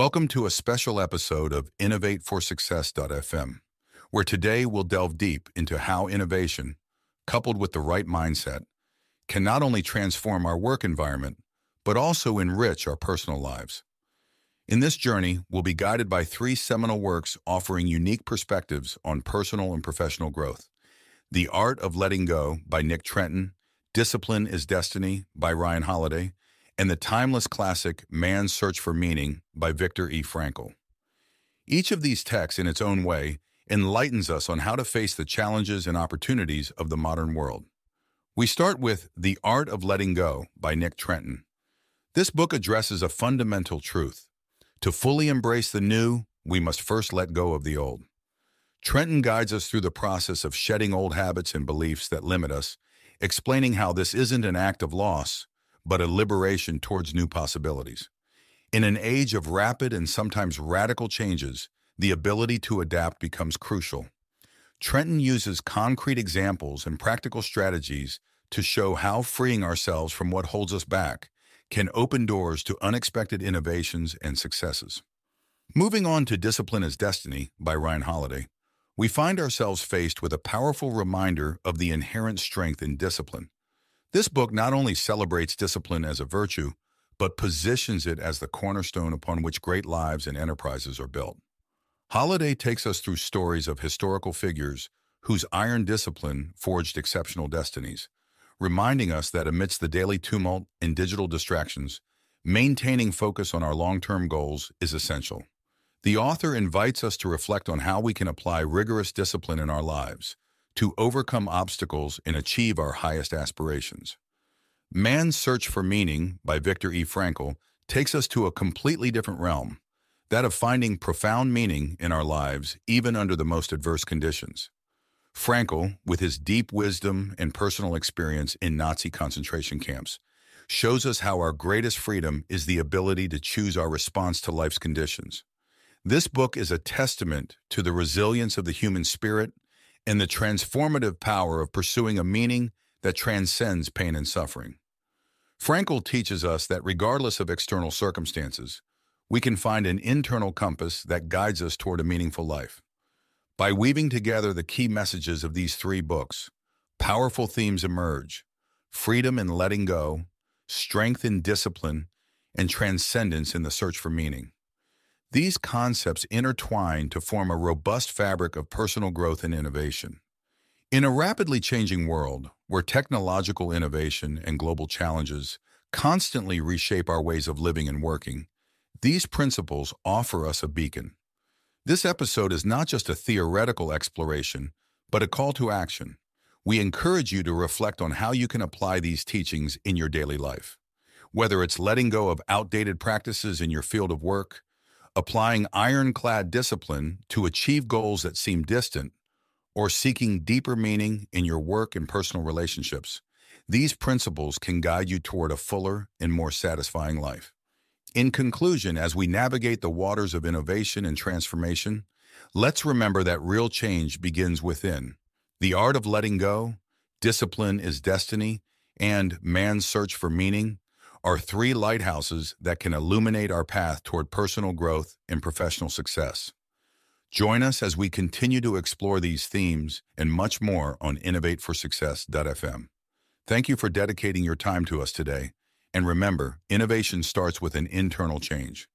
Welcome to a special episode of InnovateForSuccess.fm, where today we'll delve deep into how innovation, coupled with the right mindset, can not only transform our work environment, but also enrich our personal lives. In this journey, we'll be guided by three seminal works offering unique perspectives on personal and professional growth. The Art of Letting Go by Nick Trenton, Discipline is Destiny by Ryan Holiday, and the timeless classic Man's Search for Meaning by Viktor E. Frankl. Each of these texts, in its own way, enlightens us on how to face the challenges and opportunities of the modern world. We start with The Art of Letting Go by Nick Trenton. This book addresses a fundamental truth. To fully embrace the new, we must first let go of the old. Trenton guides us through the process of shedding old habits and beliefs that limit us, explaining how this isn't an act of loss, but a liberation towards new possibilities. In an age of rapid and sometimes radical changes, the ability to adapt becomes crucial. Trenton uses concrete examples and practical strategies to show how freeing ourselves from what holds us back can open doors to unexpected innovations and successes. Moving on to Discipline is Destiny by Ryan Holiday, we find ourselves faced with a powerful reminder of the inherent strength in discipline. This book not only celebrates discipline as a virtue, but positions it as the cornerstone upon which great lives and enterprises are built. Holiday takes us through stories of historical figures whose iron discipline forged exceptional destinies, reminding us that amidst the daily tumult and digital distractions, maintaining focus on our long-term goals is essential. The author invites us to reflect on how we can apply rigorous discipline in our lives, to overcome obstacles and achieve our highest aspirations. Man's Search for Meaning by Viktor E. Frankl takes us to a completely different realm, that of finding profound meaning in our lives even under the most adverse conditions. Frankl, with his deep wisdom and personal experience in Nazi concentration camps, shows us how our greatest freedom is the ability to choose our response to life's conditions. This book is a testament to the resilience of the human spirit and the transformative power of pursuing a meaning that transcends pain and suffering. Frankl teaches us that regardless of external circumstances, we can find an internal compass that guides us toward a meaningful life. By weaving together the key messages of these three books, powerful themes emerge freedom in letting go, strength in discipline, and transcendence in the search for meaning. These concepts intertwine to form a robust fabric of personal growth and innovation. In a rapidly changing world, where technological innovation and global challenges constantly reshape our ways of living and working, these principles offer us a beacon. This episode is not just a theoretical exploration, but a call to action. We encourage you to reflect on how you can apply these teachings in your daily life. Whether it's letting go of outdated practices in your field of work, applying ironclad discipline to achieve goals that seem distant, or seeking deeper meaning in your work and personal relationships, these principles can guide you toward a fuller and more satisfying life. In conclusion, as we navigate the waters of innovation and transformation, let's remember that real change begins within. The art of letting go, discipline is destiny, and man's search for meaning are three lighthouses that can illuminate our path toward personal growth and professional success. Join us as we continue to explore these themes and much more on InnovateForSuccess.fm. Thank you for dedicating your time to us today. And remember, innovation starts with an internal change.